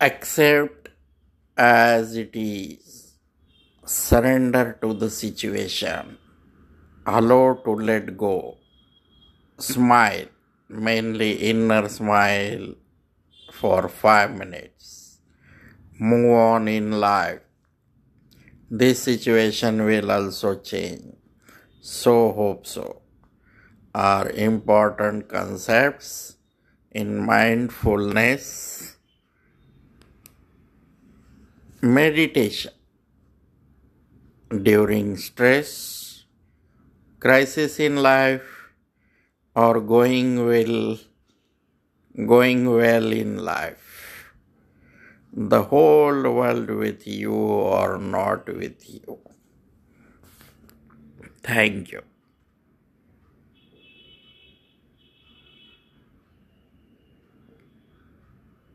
accept as it is, surrender to the situation, allow to let go, smile, mainly inner smile for five minutes, move on in life. This situation will also change. So hope so. Are important concepts in mindfulness meditation during stress, crisis in life, or going well, going well in life. The whole world with you or not with you. Thank you.